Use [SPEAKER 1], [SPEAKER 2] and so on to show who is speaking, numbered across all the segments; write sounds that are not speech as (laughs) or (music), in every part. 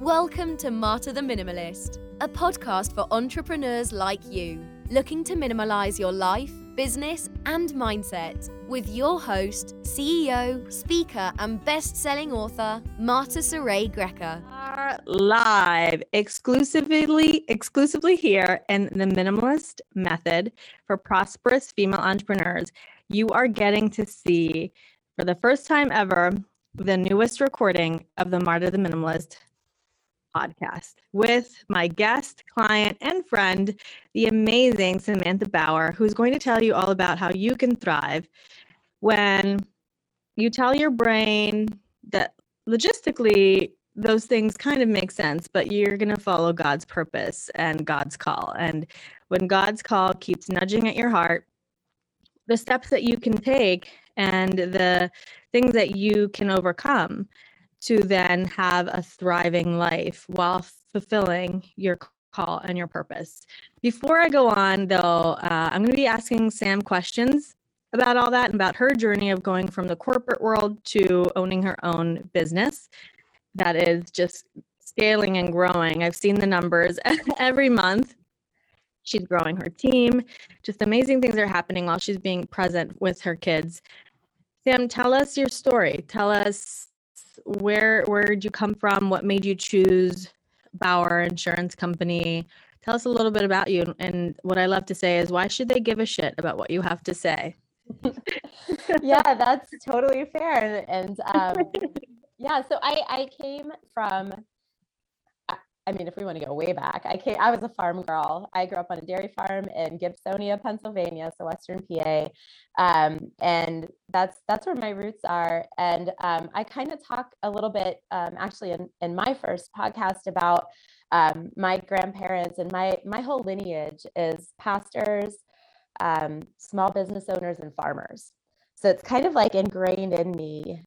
[SPEAKER 1] Welcome to Marta the Minimalist, a podcast for entrepreneurs like you, looking to minimalize your life, business, and mindset with your host, CEO, speaker, and best-selling author, Marta Saray Greca.
[SPEAKER 2] Live exclusively exclusively here in the minimalist method for prosperous female entrepreneurs. You are getting to see for the first time ever the newest recording of the Marta the Minimalist podcast with my guest, client, and friend, the amazing Samantha Bauer, who's going to tell you all about how you can thrive when you tell your brain that logistically those things kind of make sense, but you're going to follow God's purpose and God's call. And when God's call keeps nudging at your heart, the steps that you can take and the things that you can overcome to then have a thriving life while fulfilling your call and your purpose. Before I go on, though, uh, I'm going to be asking Sam questions about all that and about her journey of going from the corporate world to owning her own business that is just scaling and growing. I've seen the numbers (laughs) every month. She's growing her team. Just amazing things are happening while she's being present with her kids. Sam, tell us your story. Tell us where where did you come from? What made you choose Bauer Insurance Company? Tell us a little bit about you. And what I love to say is, why should they give a shit about what you have to say? (laughs)
[SPEAKER 3] yeah, that's totally fair. And um, yeah, so I I came from I mean, if we want to go way back, I came, I was a farm girl. I grew up on a dairy farm in Gibsonia, Pennsylvania, so Western PA, um, and that's that's where my roots are. And um, I kind of talk a little bit, um, actually, in, in my first podcast about um, my grandparents and my my whole lineage is pastors, um, small business owners, and farmers. So it's kind of like ingrained in me.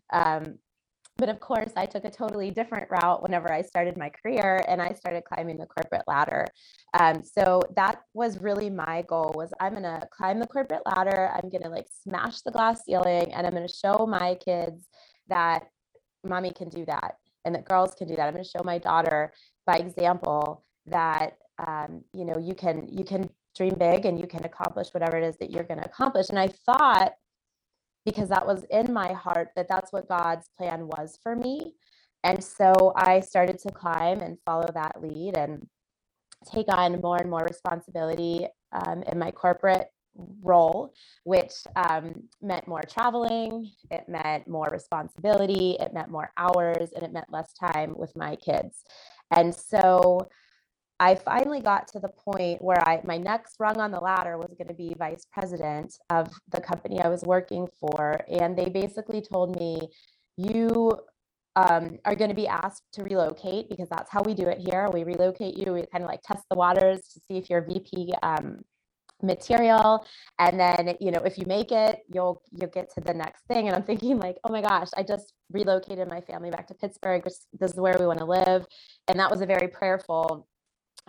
[SPEAKER 3] But of course, I took a totally different route whenever I started my career and I started climbing the corporate ladder. Um, so that was really my goal was I'm going to climb the corporate ladder. I'm going to like smash the glass ceiling and I'm going to show my kids that mommy can do that and that girls can do that. I'm going to show my daughter by example that, um, you know, you can, you can dream big and you can accomplish whatever it is that you're going to accomplish. And I thought because that was in my heart that that's what God's plan was for me. And so I started to climb and follow that lead and take on more and more responsibility um, in my corporate role, which um, meant more traveling, it meant more responsibility, it meant more hours, and it meant less time with my kids. And so I finally got to the point where I my next rung on the ladder was going to be vice president of the company I was working for, and they basically told me, "You um, are going to be asked to relocate because that's how we do it here. We relocate you. We kind of like test the waters to see if you're VP um, material, and then you know if you make it, you'll you'll get to the next thing." And I'm thinking like, "Oh my gosh, I just relocated my family back to Pittsburgh. This is where we want to live," and that was a very prayerful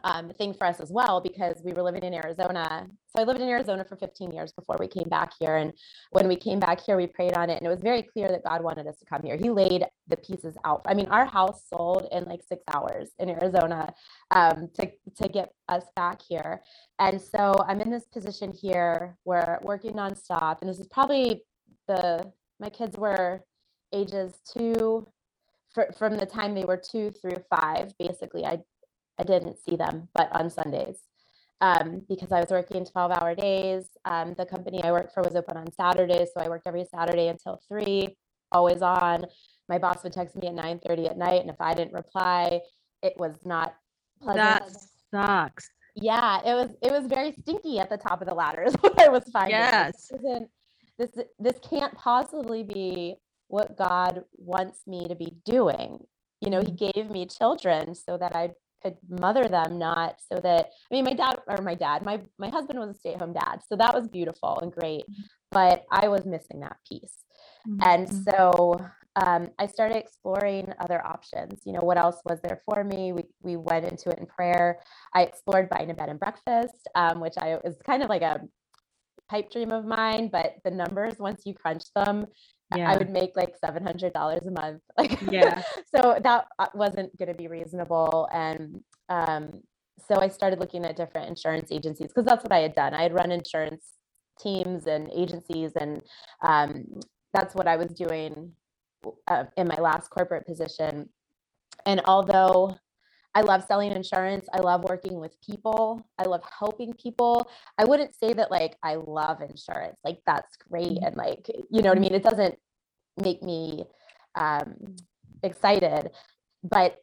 [SPEAKER 3] um, thing for us as well because we were living in Arizona. So I lived in Arizona for 15 years before we came back here. And when we came back here, we prayed on it, and it was very clear that God wanted us to come here. He laid the pieces out. I mean, our house sold in like six hours in Arizona um, to to get us back here. And so I'm in this position here where working nonstop, and this is probably the my kids were ages two from the time they were two through five. Basically, I I didn't see them, but on Sundays. Um, because I was working 12 hour days. Um, the company I worked for was open on Saturdays. So I worked every Saturday until three, always on. My boss would text me at 9 30 at night. And if I didn't reply, it was not
[SPEAKER 2] pleasant. That sucks.
[SPEAKER 3] Yeah, it was it was very stinky at the top of the ladder (laughs) is what I was finding.
[SPEAKER 2] Yes.
[SPEAKER 3] This, this this can't possibly be what God wants me to be doing. You know, he gave me children so that I'd could mother them not so that i mean my dad or my dad my my husband was a stay-at-home dad so that was beautiful and great mm-hmm. but i was missing that piece mm-hmm. and so um, i started exploring other options you know what else was there for me we, we went into it in prayer i explored buying a bed and breakfast um, which i was kind of like a pipe dream of mine but the numbers once you crunch them yeah. I would make like seven hundred dollars a month. (laughs) Like
[SPEAKER 2] yeah, (laughs)
[SPEAKER 3] so that uh, wasn't going to be reasonable, and um, so I started looking at different insurance agencies because that's what I had done. I had run insurance teams and agencies, and um, that's what I was doing uh, in my last corporate position. And although I love selling insurance. I love working with people. I love helping people. I wouldn't say that like I love insurance. Like that's great mm-hmm. and like you know what I mean. It doesn't make me um, excited, but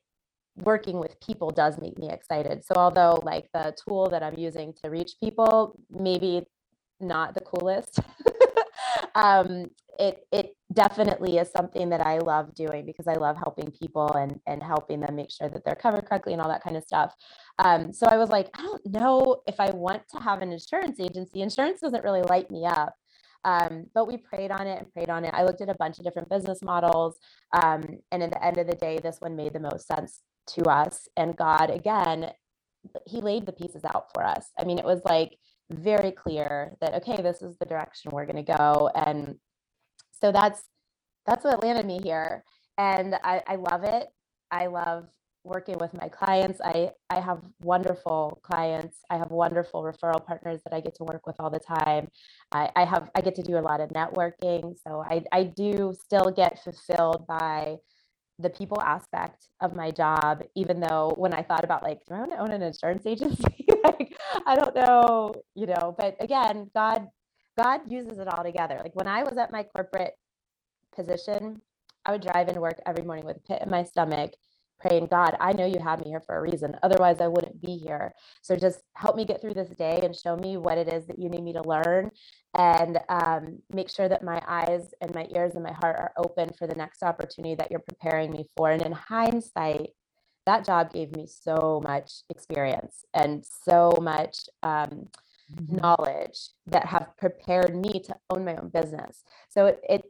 [SPEAKER 3] working with people does make me excited. So although like the tool that I'm using to reach people maybe not the coolest, (laughs) um, it it definitely is something that I love doing because I love helping people and and helping them make sure that they're covered correctly and all that kind of stuff. Um, so I was like, I don't know if I want to have an insurance agency. Insurance doesn't really light me up. Um, but we prayed on it and prayed on it. I looked at a bunch of different business models. Um, and at the end of the day, this one made the most sense to us. And God, again, He laid the pieces out for us. I mean, it was like very clear that, okay, this is the direction we're going to go. And so that's that's what landed me here. And I, I love it. I love working with my clients. I i have wonderful clients. I have wonderful referral partners that i get to work with all the time. I, I have i get to do a lot of networking. So i i do still get fulfilled by the people aspect of my job even though when i thought about like do i want to own an insurance (laughs) agency (laughs) like i don't know you know but again god God uses it all together. Like when I was at my corporate position, I would drive into work every morning with a pit in my stomach, praying, God, I know you have me here for a reason. Otherwise, I wouldn't be here. So just help me get through this day and show me what it is that you need me to learn and um, make sure that my eyes and my ears and my heart are open for the next opportunity that you're preparing me for. And in hindsight, that job gave me so much experience and so much um, mm-hmm. knowledge that have prepared me to own my own business. So it, it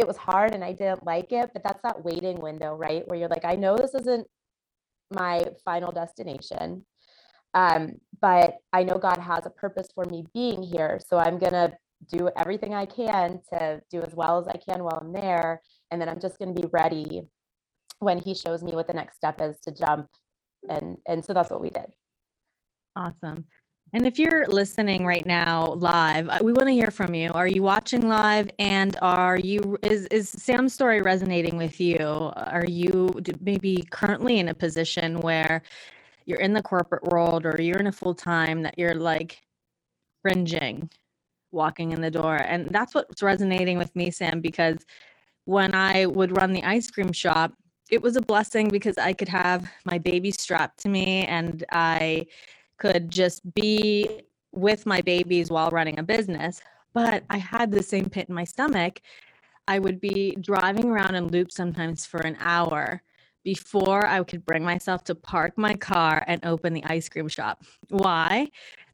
[SPEAKER 3] it was hard and I didn't like it, but that's that waiting window, right? Where you're like, I know this isn't my final destination. Um, but I know God has a purpose for me being here. So I'm gonna do everything I can to do as well as I can while I'm there. And then I'm just gonna be ready when he shows me what the next step is to jump. And and so that's what we did.
[SPEAKER 2] Awesome. And if you're listening right now live, uh, we want to hear from you. Are you watching live and are you is is Sam's story resonating with you? Are you maybe currently in a position where you're in the corporate world or you're in a full time that you're like cringing walking in the door? And that's what's resonating with me, Sam, because when I would run the ice cream shop, it was a blessing because I could have my baby strapped to me and I could just be with my babies while running a business. But I had the same pit in my stomach. I would be driving around in loops sometimes for an hour before I could bring myself to park my car and open the ice cream shop. Why?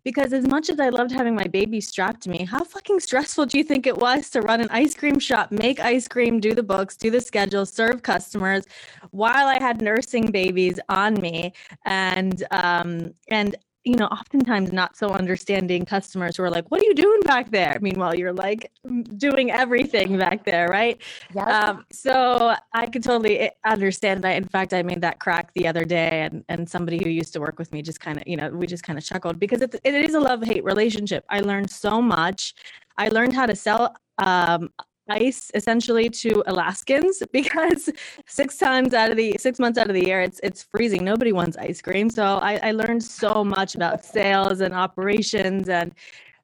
[SPEAKER 2] Because as much as I loved having my baby strapped to me, how fucking stressful do you think it was to run an ice cream shop, make ice cream, do the books, do the schedule, serve customers while I had nursing babies on me and um and you know, oftentimes not so understanding customers who are like, "What are you doing back there?" Meanwhile, you're like doing everything back there, right? Yeah. Um, so I could totally eh, understand that. In fact, I made that crack the other day, and and somebody who used to work with me just kind of, you know, we just kind of chuckled because it, it is a love hate relationship. I learned so much. I learned how to sell um, ice essentially to Alaskans (laughs) because six times out of the six months out of the year it's it's freezing. Nobody wants ice cream. So I, I learned so much about sales and operations and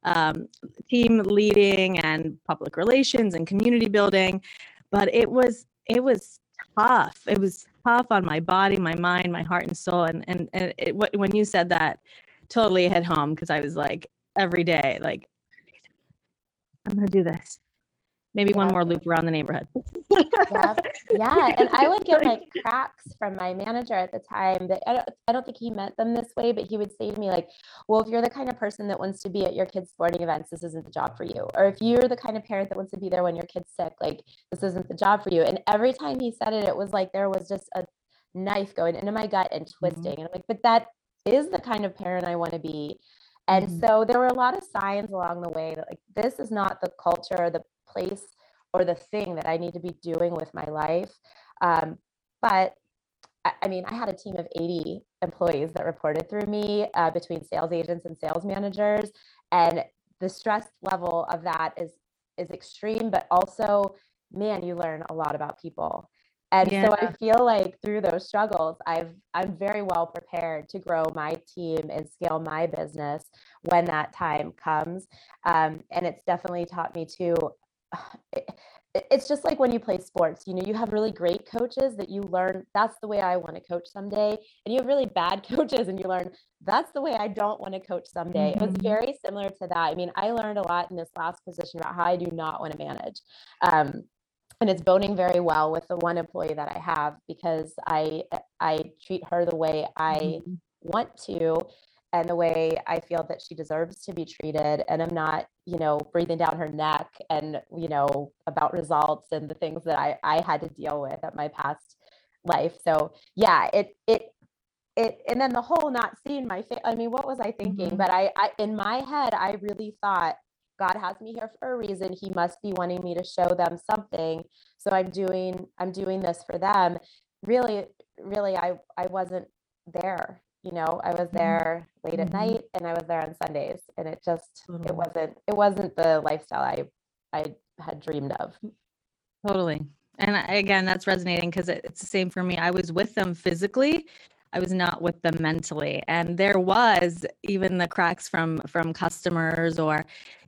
[SPEAKER 2] um, team leading and public relations and community building. But it was it was tough. It was tough on my body, my mind, my heart and soul. And and, and it, when you said that, totally hit home because I was like every day like I'm gonna do this maybe one more loop around the neighborhood.
[SPEAKER 3] yeah. yeah. And I would (laughs) get like cracks from my manager at the time that I don't, I don't think he meant them this way, but he would say to me, like, well, if you're the kind of person that wants to be at your kids' sporting events, this isn't the job for you. Or if you're the kind of parent that wants to be there when your kid's sick, like, this isn't the job for you. And every time he said it, it was like there was just a knife going into my gut and mm-hmm. twisting. Mm-hmm. And I'm like, but that is the kind of parent I want to be. And mm-hmm. so there were a lot of signs along the way that like this is not the culture, the place or the thing that I need to be doing with my life. Um, but I, I mean, I had a team of 80 employees that reported through me uh, between sales agents and sales managers. And the stress level of that is is extreme, but also, man, you learn a lot about people. And yeah. so I feel like through those struggles, I've I'm very well prepared to grow my team and scale my business when that time comes. Um, and it's definitely taught me (sighs) to it's just like when you play sports you know you have really great coaches that you learn that's the way i want to coach someday and you have really bad (laughs) coaches and you learn that's the way i don't want to coach someday mm-hmm. it was mm-hmm. very similar to that i mean i learned a lot in this last position about how i do not want to manage um, and it's boning very well with the one employee that i have because i i treat her the way i mm-hmm. want to and the way I feel that she deserves to be treated. And I'm not, you know, breathing down her neck and, you know, about results and the things that I, I had to deal with at my past life. So yeah, it, it, it, and then the whole not seeing my face. I mean, what was I thinking? Mm-hmm. But I, I, in my head, I really thought God has me here for a reason. He must be wanting me to show them something. So I'm doing, I'm doing this for them. Really, really, I, I wasn't there you know i was mm-hmm. there late at mm-hmm. night and i was there on sundays and it just totally. it wasn't it wasn't the lifestyle i i had dreamed of.
[SPEAKER 2] Totally. And again that's resonating because it's the same for me. I was with them physically i was not with them mentally. And there was even the cracks from from customers or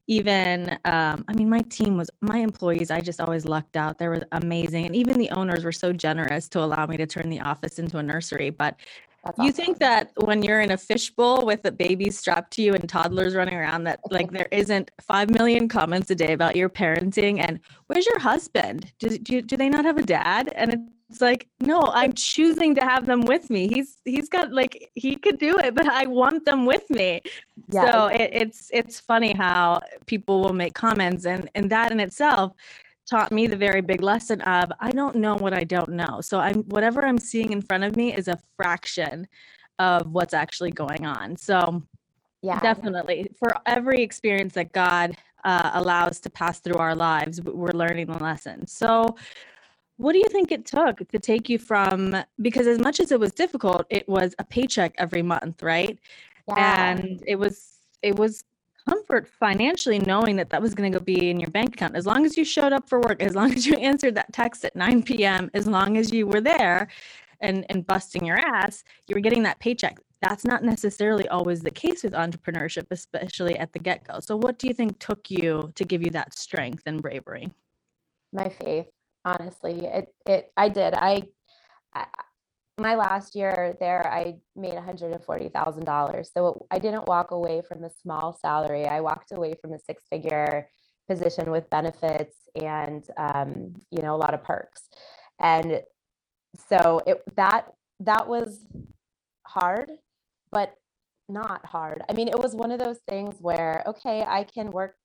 [SPEAKER 2] even um, i mean my team was my employees i just always lucked out. They were amazing. And even the owners were so generous to allow me to turn the office into a nursery. But that's you awesome. think that when you're in a fishbowl with a baby strapped to you and toddlers running around, that like there isn't five million comments a day about your parenting and where's your husband? Do, do, do they not have a dad? And it's like, no, I'm choosing to have them with me. He's he's got like he could do it, but I want them with me. Yeah, so it, it's it's funny how people will make comments and and that in itself taught me the very big lesson of I don't know what I don't know. So I'm whatever I'm seeing in front of me is a fraction of what's actually going on. So yeah, definitely for every experience that God uh, allows to pass through our lives, we're learning the lesson. So what do you think it took to take you from because as much as it was difficult, it was a paycheck every month, right? Yeah. And it was it was comfort financially knowing that that was going to go be in your bank account. As long as you showed up for work as long (laughs) as you answered that text at 9 p.m as long as you were there and and busting your ass you were getting that paycheck. That's not necessarily always the case with entrepreneurship especially at the get-go. So what do you think took you to give you that strength and bravery?
[SPEAKER 3] My faith honestly. It it i did. I, I my last year there, I made $140,000. So I didn't walk away from a small salary. I walked away from a six figure position with benefits and, um, you know, a lot of perks. And so it, that, that was hard, but not hard. I mean, it was one of those things where, okay, I can work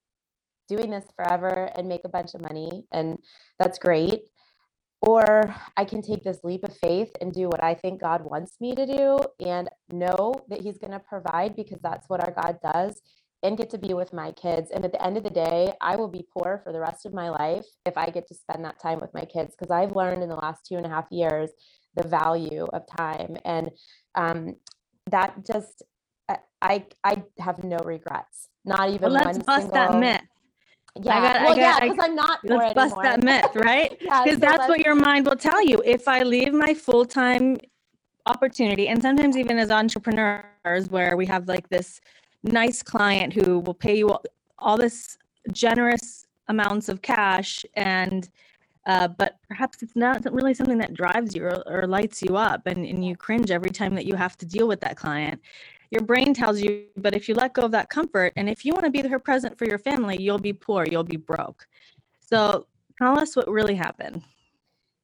[SPEAKER 3] doing this forever and make a bunch of money and that's great or I can take this leap of faith and do what I think God wants me to do and know that He's going to provide because that's what our God does and get to be with my kids. And at the end of the day, I will be poor for the rest of my life if I get to spend that time with my kids because I've learned in the last two and a half years the value of time. And um, that just, I, I have no regrets. Not even
[SPEAKER 2] well, let's bust single... that myth
[SPEAKER 3] yeah, got, well, got, yeah, because I'm not.
[SPEAKER 2] Let's bust anymore. that myth, right? Because (laughs) yeah, so that's what your mind will tell you. If I leave my full time opportunity, and sometimes even as entrepreneurs, where we have like this nice client who will pay you all, all this generous amounts of cash, and uh, but perhaps it's not really something that drives you or, or lights you up, and, and you cringe every time that you have to deal with that client your brain tells you, but if you let go of that comfort and if you want to be there present for your family, you'll be poor, you'll be broke. So tell us what really happened.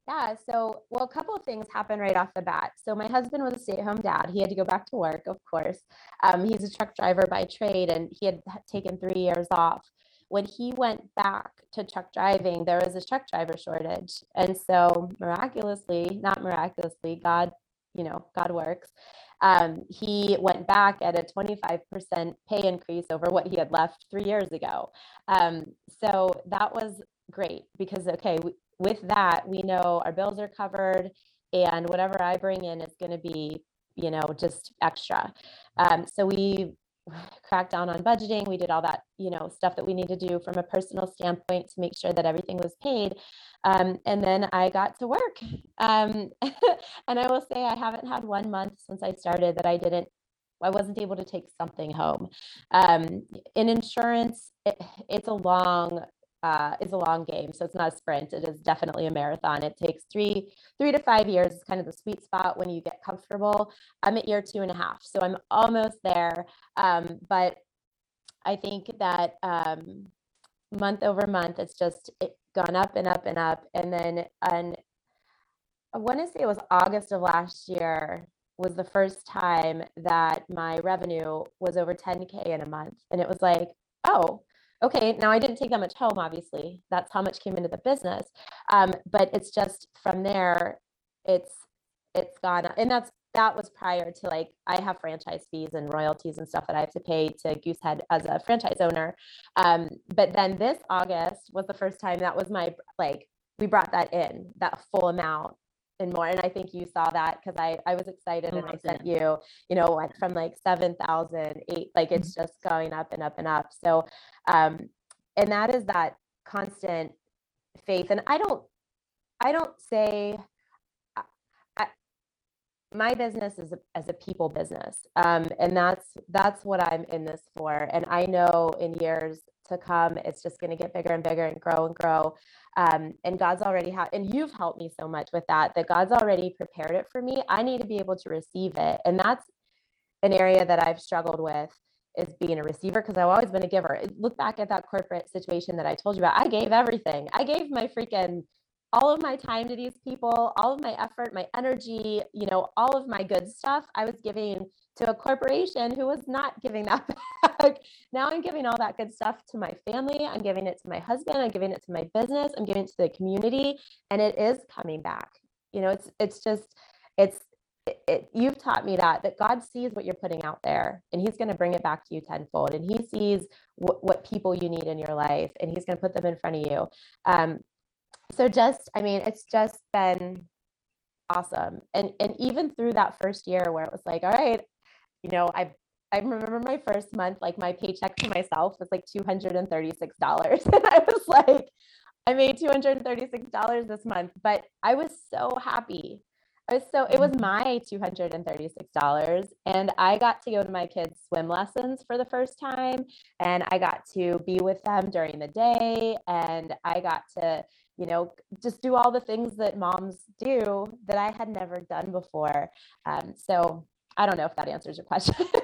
[SPEAKER 3] Yeah. So, well, a couple of things happened right off the bat. So, my husband was a stay at home dad. He had to go back to work, of course. Um, he's a truck driver by trade and he had taken three years off. When he went back to truck driving, there was a truck driver shortage. And so, miraculously, not miraculously, God, you know, God works um, he went back at a 25% pay increase over what he had left three years ago. Um, so that was great because okay with that we know our bills are covered and whatever i bring in is going to be you know just extra um, so we cracked down on budgeting. We did all that you know stuff that we need to do from a personal standpoint to make sure that everything was paid. Um, and then i got to work. Um, (laughs) and i will say i haven't had one month since i started that i didn't I wasn't able to take something home. Um, in insurance, it, it's a long uh, it's a long game, so it's not a sprint. It is definitely a marathon. It takes three three to five years. Is kind of the sweet spot when you get comfortable. I'm at year two and a half, so I'm almost there. Um, but I think that um, month over month, it's just it gone up and up and up, and then I want to say it was August of last year was the first time that my revenue was over 10K in a month. And it was like, oh, okay, now I didn't take that much home, obviously. That's how much came into the business. Um, but it's just from there, it's it's gone and that's that was prior to like I have franchise fees and royalties and stuff that I have to pay to Goosehead as a franchise owner. Um, but then this August was the first time that was my like we brought that in that full amount and more. And I think you saw that because I, I was excited and I sent you, you know, went from like 7,000, eight, like it's mm-hmm. just going up and up and up. So, um, and that is that constant faith. And I don't, I don't say, my business is a, as a people business. Um, and that's, that's what I'm in this for. And I know in years to come, it's just going to get bigger and bigger and grow and grow. Um, and God's already had, and you've helped me so much with that, that God's already prepared it for me. I need to be able to receive it. And that's an area that I've struggled with is being a receiver because I've always been a giver. Look back at that corporate situation that I told you about. I gave everything. I gave my freaking all of my time to these people, all of my effort, my energy, you know, all of my good stuff. I was giving to a corporation who was not giving that (laughs) back. now I'm giving all that good stuff to my family. I'm giving it to my husband. I'm giving it to my business. I'm giving it to the community, and it is coming back. You know, it's it's just it's it, it, you've taught me that that God sees what you're putting out there, and He's going to bring it back to you tenfold. And He sees wh- what people you need in your life, and He's going to put them in front of you. Um, so just, I mean, it's just been awesome, and and even through that first year where it was like, all right, you know, I I remember my first month, like my paycheck to myself was like $236. (laughs) And I was like, I made $236 this month, but I was so happy. I was so it was mm-hmm. my $236 and I got to go to my kids swim lessons for the first time and I got to be with them during the day and I got to you know just do all the things that moms do that I had never done before um, so I don't know if that answers your question. (laughs)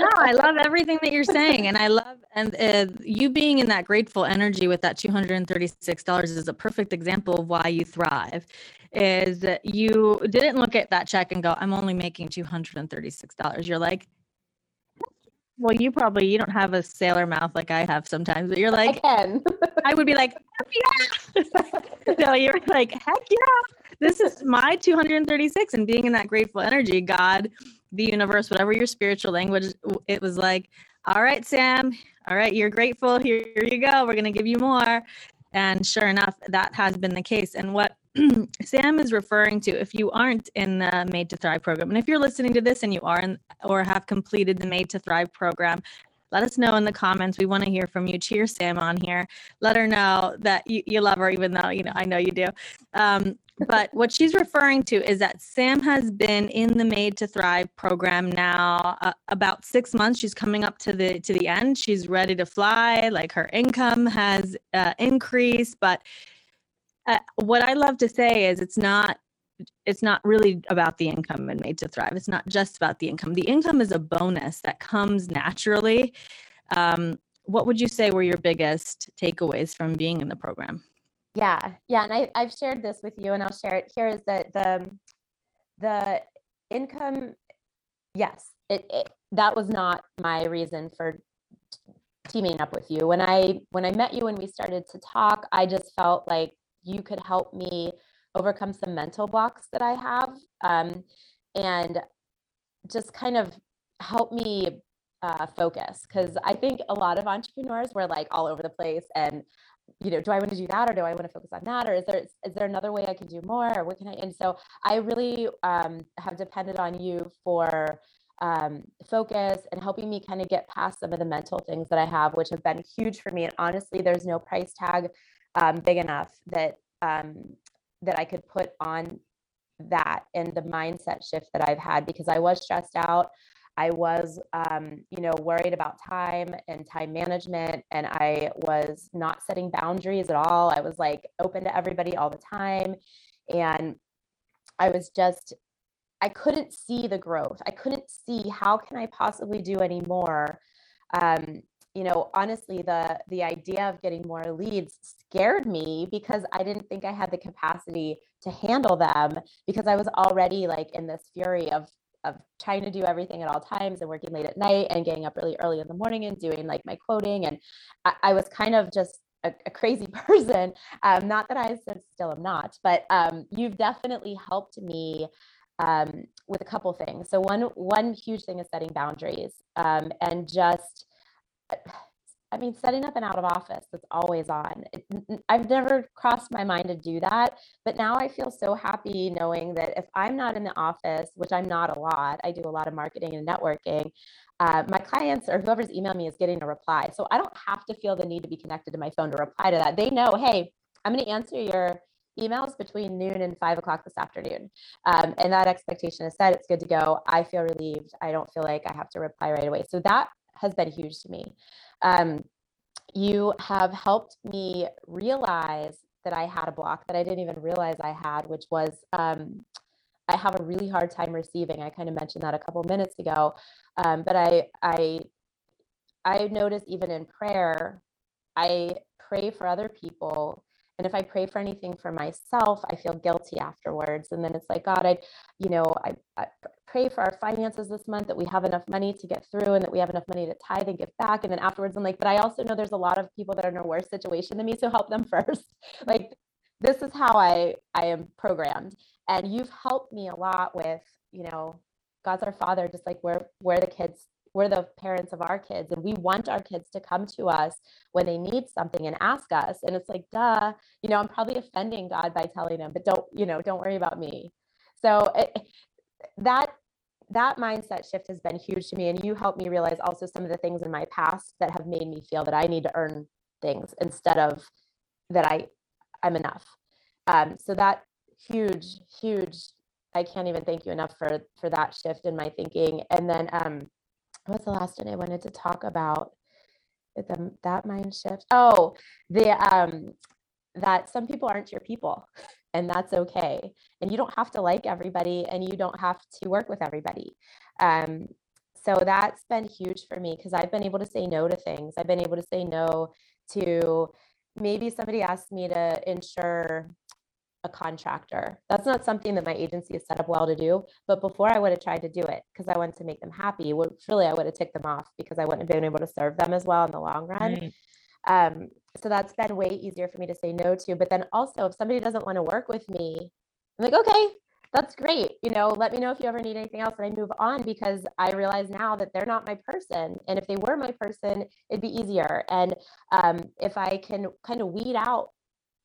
[SPEAKER 2] no, I love everything that you're saying, and I love and uh, you being in that grateful energy with that two hundred and thirty six dollars is a perfect example of why you thrive. Is that you didn't look at that check and go, "I'm only making two hundred and thirty six dollars." You're like, well, you probably you don't have a sailor mouth like I have sometimes, but you're like,
[SPEAKER 3] I can.
[SPEAKER 2] I would be like, yeah. (laughs) no, you're like, heck yeah. This is my 236 and being in that grateful energy, God the universe, whatever your spiritual language, it was like, all right, Sam, all right, you're grateful. Here, here you go. We're going to give you more. And sure enough, that has been the case. And what (clears throat) Sam is referring to, if you aren't in the Made to Thrive program, and if you're listening to this and you are in, or have completed the Made to Thrive program, let us know in the comments. We want to hear from you. Cheer Sam on here. Let her know that you, you love her, even though you know I know you do. Um, but what she's referring to is that Sam has been in the Made to Thrive program now uh, about six months. She's coming up to the to the end. She's ready to fly. Like her income has uh, increased, but uh, what I love to say is it's not it's not really about the income and made to thrive it's not just about the income the income is a bonus that comes naturally um, what would you say were your biggest takeaways from being in the program
[SPEAKER 3] yeah, yeah, and I I've shared this with you, and I'll share it here. Is that the the income? Yes, it, it that was not my reason for teaming up with you. When I when I met you and we started to talk, I just felt like you could help me overcome some mental blocks that I have, um, and just kind of help me uh, focus because I think a lot of entrepreneurs were like all over the place and you know, do I want to do that or do I want to focus on that? Or is there is there another way I can do more? Or what can I? And so I really um, have depended on you for um, focus and helping me kind of get past some of the mental things that I have, which have been huge for me. And honestly, there's no price tag um, big enough that um, that I could put on that and the mindset shift that I've had because I was stressed out. I was, um, you know, worried about time and time management, and I was not setting boundaries at all. I was like open to everybody all the time, and I was just, I couldn't see the growth. I couldn't see how can I possibly do any more. Um, you know, honestly, the the idea of getting more leads scared me because I didn't think I had the capacity to handle them because I was already like in this fury of of trying to do everything at all times and working late at night and getting up really early in the morning and doing like my quoting. And I, I was kind of just a, a crazy (laughs) person. Um, not that I still am not, but um, you've definitely helped me um, with a couple things. So one one huge thing is setting boundaries um, and just I mean, setting up an out of office that's always on. I've never crossed my mind to do that, but now I feel so happy knowing that if I'm not in the office, which I'm not a lot, I do a lot of marketing and networking. Uh, my clients or whoever's emailed me is getting a reply. So I don't have to feel the need to be connected to my phone to reply to that. They know, hey, I'm going to answer your emails between noon and five o'clock this afternoon. Um, and that expectation is set. It's good to go. I feel relieved. I don't feel like I have to reply right away. So that has been huge to me. Um, you have helped me realize that I had a block that I didn't even realize I had, which was um, I have a really hard time receiving. I kind of mentioned that a couple minutes ago, um, but I I I notice even in prayer, I pray for other people and if i pray for anything for myself i feel guilty afterwards. And then it's like god i you know I, I, pray for our finances this month that we have enough money to get through and that we have enough money to tithe and give back. And then afterwards i'm like but i also know there's a lot of people that are in a worse situation than me so help them (laughs) first. Like this is how i i am programmed. And you've helped me a lot with you know god's our father just like where where the kids we're the parents of our kids and we want our kids to come to us when they need something and ask us and it's like duh you know i'm probably offending god by telling them but don't you know don't worry about me. So it, that that mindset shift has been huge to me and you helped me realize also some of the things in my past that have made me feel that i need to earn things instead of that i i'm enough. Um, so that huge huge i can't even thank you enough for for that shift in my thinking. And then um what's the last one I wanted to talk about? The, that mind shift. Oh, the um that some people aren't your people and that's okay. And you don't have to like everybody and you don't have to work with everybody. Um, so that's been huge for me because I've been able to say no to things. I've been able to say no to maybe somebody asked me to insure a contractor. That's not something that my agency is set up well to do. But before I would have tried to do it because I wanted to make them happy, which really I would have ticked them off because I wouldn't have been able to serve them as well in the long run. Right. Um, so that's been way easier for me to say no to. But then also, if somebody doesn't want to work with me, I'm like, okay, that's great. You know, let me know if you ever need anything else. And I move on because I realize now that they're not my person. And if they were my person, it'd be easier. And um, if I can kind of weed out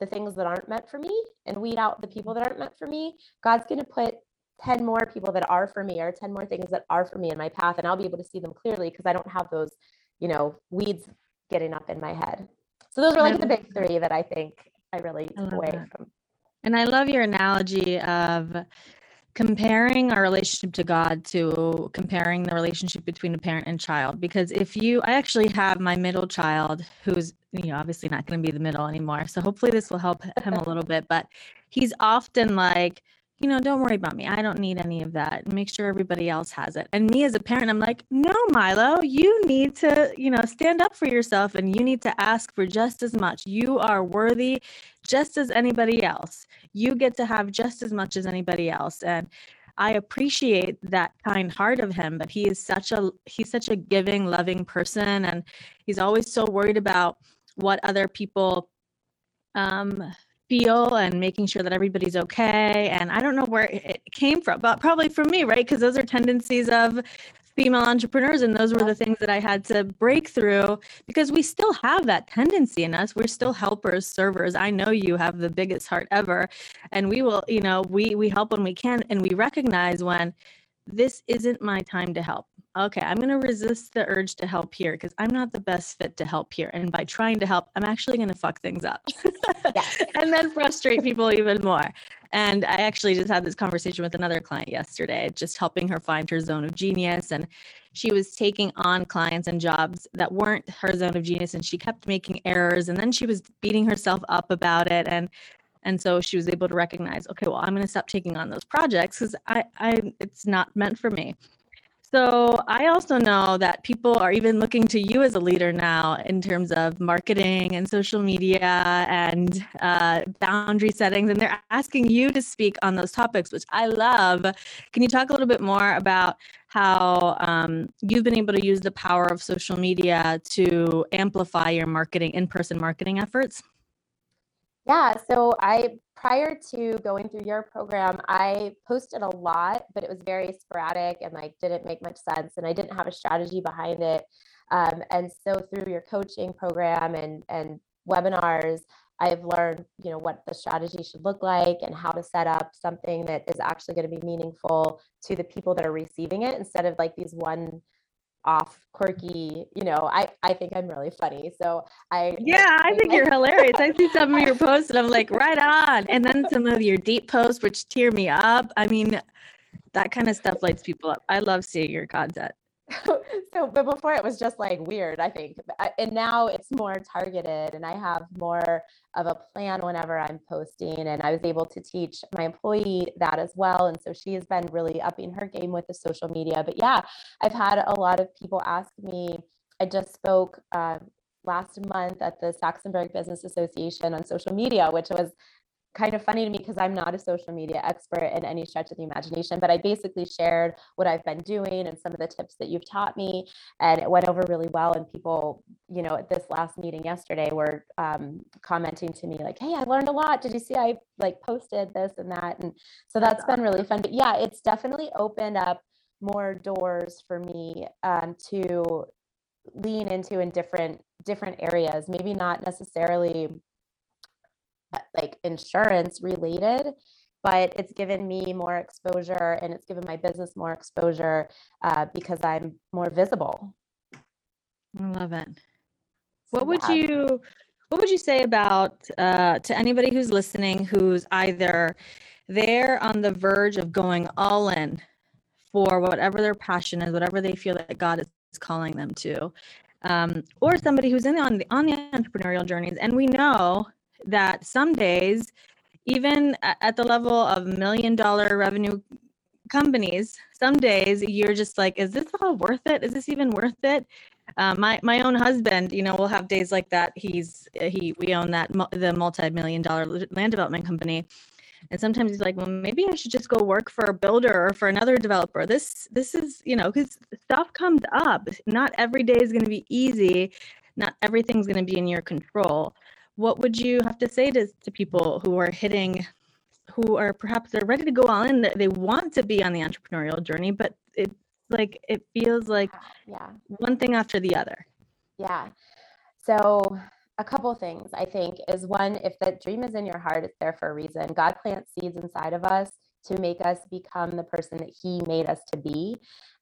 [SPEAKER 3] the things that aren't meant for me and weed out the people that aren't meant for me, God's going to put 10 more people that are for me or 10 more things that are for me in my path and I'll be able to see them clearly because I don't have those, you know, weeds getting up in my head. So those are like the big 3 that I think I really took away that. from.
[SPEAKER 2] And I love your analogy of comparing our relationship to God to comparing the relationship between a parent and child. Because if you, I actually have my middle child who's, you know, obviously not going to be the middle anymore. So hopefully this will help him a little bit. But he's often like, you know, don't worry about me. I don't need any of that. Make sure everybody else has it. And me as a parent, I'm like, no, Milo, you need to, you know, stand up for yourself and you need to ask for just as much. You are worthy just as anybody else. You get to have just as much as anybody else. And I appreciate that kind heart of him, but he is such a he's such a giving, loving person and he's always so worried about what other people um feel and making sure that everybody's okay. And I don't know where it came from, but probably from me, right? Because those are tendencies of female entrepreneurs and those were the things that i had to break through because we still have that tendency in us we're still helpers servers i know you have the biggest heart ever and we will you know we we help when we can and we recognize when this isn't my time to help okay, I'm going to resist the urge to help here because I'm not the best fit to help here. And by trying to help, I'm actually going to fuck things up (laughs) and then frustrate people even more. And I actually just had this conversation with another client yesterday, just helping her find her zone of genius. And she was taking on clients and jobs that weren't her zone of genius and she kept making errors. And then she was beating herself up about it. And and so she was able to recognize okay well i'm going to stop taking on those projects because I, I it's not meant for me so I also know that people are even looking to you as a leader now in terms of marketing and social media and uh, boundary settings, and they're asking you to speak on those topics, which I love. Can you talk a little bit more about how um, you've been able to use the power of social media to amplify your marketing, in-person marketing efforts?
[SPEAKER 3] Yeah, so I prior to going through your program, I posted a lot, but it was very sporadic and like didn't make much sense, and I didn't have a strategy behind it. Um, and so through your coaching program and and webinars, I've learned, you know, what the strategy should look like and how to set up something that is actually going to be meaningful to the people that are receiving it instead of like these one off quirky you know i i think i'm really funny so i
[SPEAKER 2] yeah i, I think you're hilarious. I see some of your posts and i'm like right on. And then some of your deep posts which tear me up. I mean that kind of stuff lights people up. I love seeing your content (laughs)
[SPEAKER 3] so but before it was just like weird i think and now it's more targeted and i have more of a plan whenever i'm posting and i was able to teach my employee that as well and so she has been really upping her game with the social media. But yeah i've had a lot of people ask me i just spoke uh, last month at the Saxonburg Business Association on social media, which was kind of funny to me because I'm not a social media expert in any stretch of the imagination, but I basically shared what I've been doing and some of the tips that you've taught me. And it went over really well. And people, you know, at this last meeting yesterday were um, commenting to me like, Hey, I learned a lot. Did you see I like posted this and that? And so that's been really fun. But yeah, it's definitely opened up more doors for me um, to lean into in different different areas maybe not necessarily like insurance related but it's given me more exposure and it's given my business more exposure uh, because i'm more visible
[SPEAKER 2] i love it what would yeah. you what would you say about uh, to anybody who's listening who's either there on the verge of going all in for whatever their passion is whatever they feel that god is calling them to um, or somebody who's in the, on the on the entrepreneurial journeys and we know that some days, even at the level of million dollar revenue companies, some days you're just like, is this all worth it? Is this even worth it? Uh, my my own husband, you know, will have days like that. He's he we own that the multi million dollar land development company, and sometimes he's like, well, maybe I should just go work for a builder or for another developer. This this is you know because stuff comes up. Not every day is going to be easy. Not everything's going to be in your control what would you have to say to, to people who are hitting who are perhaps they're ready to go all in they want to be on the entrepreneurial journey but it's like it feels like yeah. one thing after the other?
[SPEAKER 3] Yeah. So a couple things i think is one if that dream is in your heart it's there for a reason. God plants seeds inside of us to make us become the person that he made us to be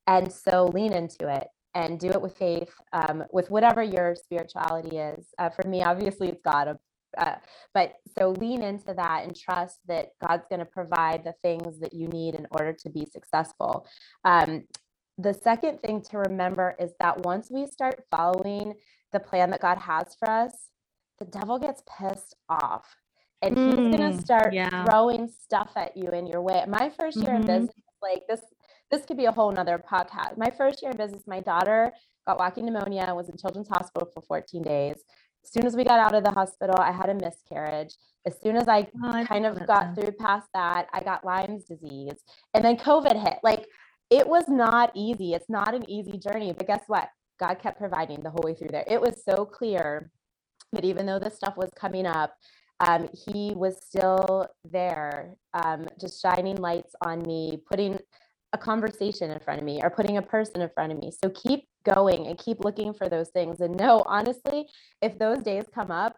[SPEAKER 3] and so lean into it and do it with faith, um, with whatever your spirituality is. Uh, for me, obviously, it's God. Uh, but so lean into that and trust that God's going to provide the things that you need in order to be successful. Um, the second thing to remember is that once we start following the plan that God has for us, the devil gets pissed off and he's mm, going to start yeah. throwing stuff at you in your way. My first year mm-hmm. in business, like this this could be a whole nother podcast. My first year in business, my daughter got walking pneumonia and was in children's hospital for 14 days. As soon as we got out of the hospital, I had a miscarriage. As soon as I oh, kind of got that. through past that, I got Lyme's disease. And then COVID hit. Like it was not easy. It's not an easy journey. But guess what? God kept providing the whole way through there. It was so clear that even though this stuff was coming up, um, he was still there, um, just shining lights on me, putting a conversation in front of me or putting a person in front of me. So keep going and keep looking for those things. And no, honestly, if those days come up,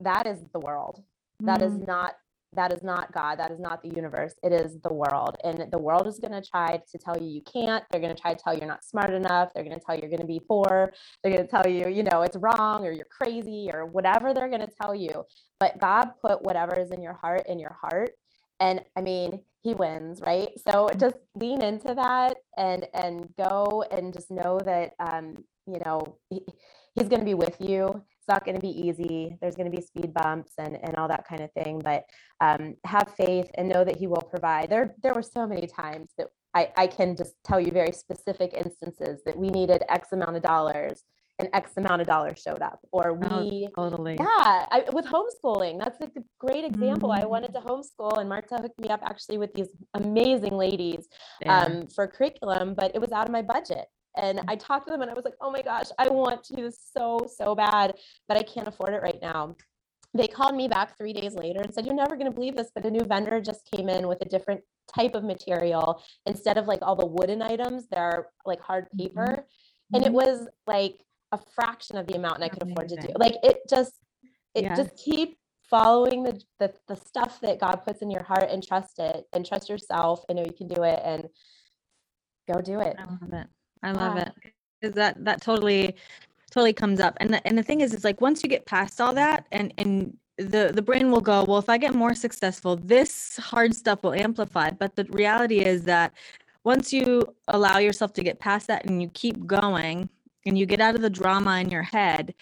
[SPEAKER 3] that is the world. That is
[SPEAKER 2] Mm.
[SPEAKER 3] not that is not God. That is not the universe. It is the world. And the world is going to try to tell you you can't. They're going to try to tell you you're not smart enough. They're going to tell you you're going to be poor. They're going to tell you, you know, it's wrong or you're crazy or whatever they're going to tell you. But God put whatever is in your heart in your heart. And I mean, he wins, right? So just lean into that and and go and just know that um, you know, he, he's going to be with you. It's not going to be easy. There's going to be speed bumps and and all that kind of thing, but um, have faith and know that he will provide. There there were so many times that I, I can just tell you very specific instances that we needed X amount of dollars and X amount of dollars showed up, or
[SPEAKER 2] Oh,
[SPEAKER 3] we
[SPEAKER 2] Totally.
[SPEAKER 3] yeah, I, with homeschooling, that's a great example. I
[SPEAKER 2] Mm.
[SPEAKER 3] wanted to homeschool, and Marta hooked me up actually with these amazing ladies
[SPEAKER 2] Yeah.
[SPEAKER 3] um, for curriculum, but it was out of my budget. And I talked to them, and I was like, "Oh my gosh, I want to do this so so bad, but I can't afford it right now." They called me back three days later and said, "You're never going to believe this, but a new vendor just came in with a different type of material. Instead of like all the wooden items, they're like hard
[SPEAKER 2] Mhm.
[SPEAKER 3] paper, and it was like a fraction of the amount and I could afford to do. Like it just it
[SPEAKER 2] Yes.
[SPEAKER 3] just keep following the, the the stuff that God puts in your heart and trust it and trust yourself and know you can do it and go do it.
[SPEAKER 2] I love it. I love
[SPEAKER 3] Yeah.
[SPEAKER 2] it. Is that that totally totally comes up. And the, and the thing is it's like once you get past all that and and the the brain will go, well, if I get more successful, this hard stuff will amplify. But the reality is that once you allow yourself to get past that and you keep going and you get out of the drama in your head,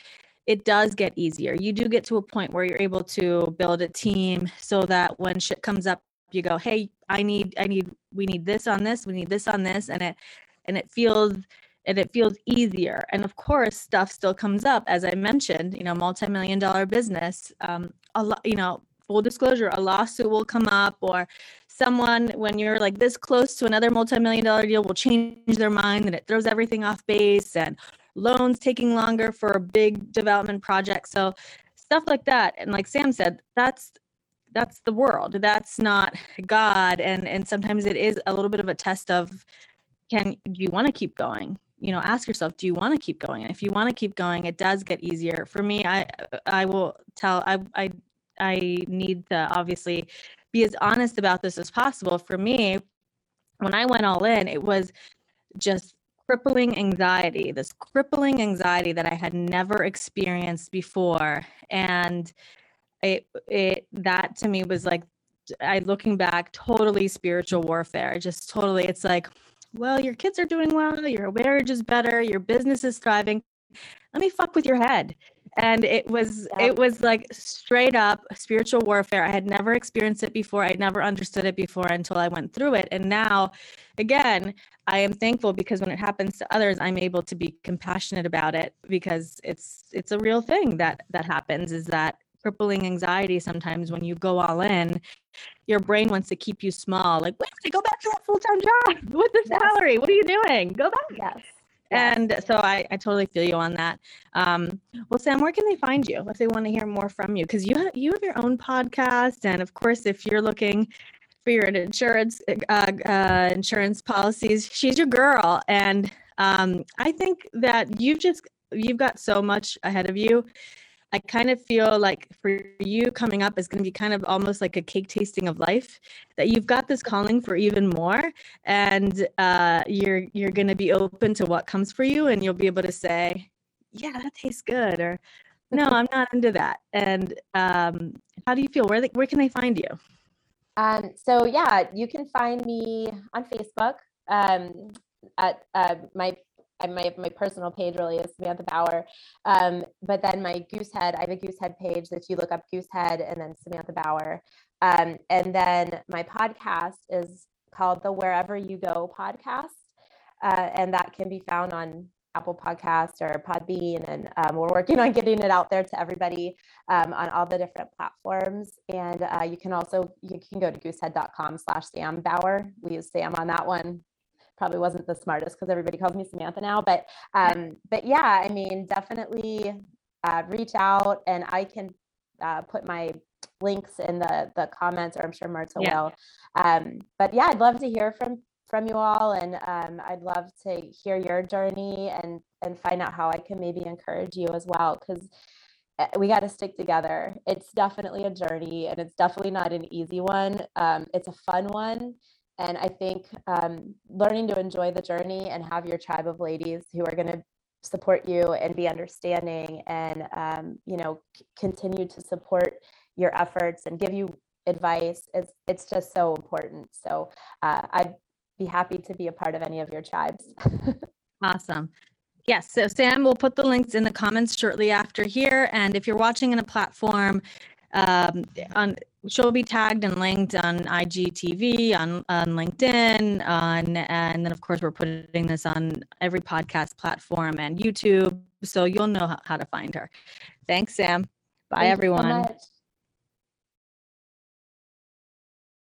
[SPEAKER 2] it does get easier. You do get to a point where you're able to build a team so that when shit comes up, you go, "Hey, I need I need we need this on this, we need this on this." And it and it feels and it feels easier. And of course, stuff still comes up as I mentioned, you know, multi-million dollar business, um a lot, you know, full disclosure, a lawsuit will come up or someone when you're like this close to another multi-million dollar deal will change their mind and it throws everything off base and loans taking longer for a big development project. So stuff like that. And like Sam said, that's that's the world. That's not God. And and sometimes it is a little bit of a test of can do you want to keep going? You know, ask yourself, do you want to keep going? And if you want to keep going, it does get easier. For me, I I will tell I I I need to obviously be as honest about this as possible. For me, when I went all in, it was just crippling anxiety, this crippling anxiety that I had never experienced before. And it it that to me was like I looking back, totally spiritual warfare. Just totally, it's like, well, your kids are doing well, your marriage is better, your business is thriving. Let me fuck with your head. And it was
[SPEAKER 3] Yeah.
[SPEAKER 2] it was like straight up spiritual warfare. I had never experienced it before. I'd never understood it before until I went through it. And now again, I am thankful because when it happens to others, I'm able to be compassionate about it because it's it's a real thing that that happens is that crippling anxiety sometimes when you go all in, your brain wants to keep you small. Like, wait, a minute, go back to that full-time job (laughs) with the salary. What are you doing? Go back.
[SPEAKER 3] Yes.
[SPEAKER 2] And so I, I totally feel you on that. Um, well, Sam, where can they find you if they want to hear more from you? Because you have you have your own podcast, and of course, if you're looking for your insurance uh, uh, insurance policies, she's your girl. And um, I think that you've just you've got so much ahead of you. I kind of feel like for you coming up is going to be kind of almost like a cake tasting of life. That you've got this calling for even more, and uh, you're you're going to be open to what comes for you, and you'll be able to say, "Yeah, that tastes good," or "No, (laughs) I'm not into that." And um, how do you feel? Where where can they find you?
[SPEAKER 3] Um, so yeah, you can find me on Facebook. Um, at uh, my my my personal page really is Samantha Bauer. Um, but then my Goosehead, I have a Goosehead page that you look up Goosehead and then Samantha Bauer. Um, and then my podcast is called the Wherever You Go podcast, uh, and that can be found on Apple Podcast or Podbean, and um, we're working on getting it out there to everybody um, on all the different platforms. And uh, you can also you can go to goosehead.com slash Sam Bauer. We use Sam on that one. Probably wasn't the smartest because everybody calls me Samantha now, but um, but yeah, I mean, definitely uh, reach out, and I can uh, put my links in the the comments, or I'm sure Marta yeah. will. Um, but yeah, I'd love to hear from from you all, and um, I'd love to hear your journey and and find out how I can maybe encourage you as well, because eh, we got to stick together. It's definitely a journey, and it's definitely not an easy one. Um, it's a fun one. And I think um, learning to enjoy the journey and have your tribe of ladies who are going to support you and be understanding and um, you know c- continue to support your efforts and give you advice it's it's just so important so uh, i'd be happy to be a part of any of your tribes (laughs)
[SPEAKER 2] awesome Yes. So Sam we'll put the links in the comments shortly after here. And if you're watching in a platform, um, on she'll be tagged and linked on IGTV, on on LinkedIn, on and then of course we're putting this on every podcast platform and YouTube, so you'll know how, to find her. Thanks, Sam. Bye, Thanks everyone.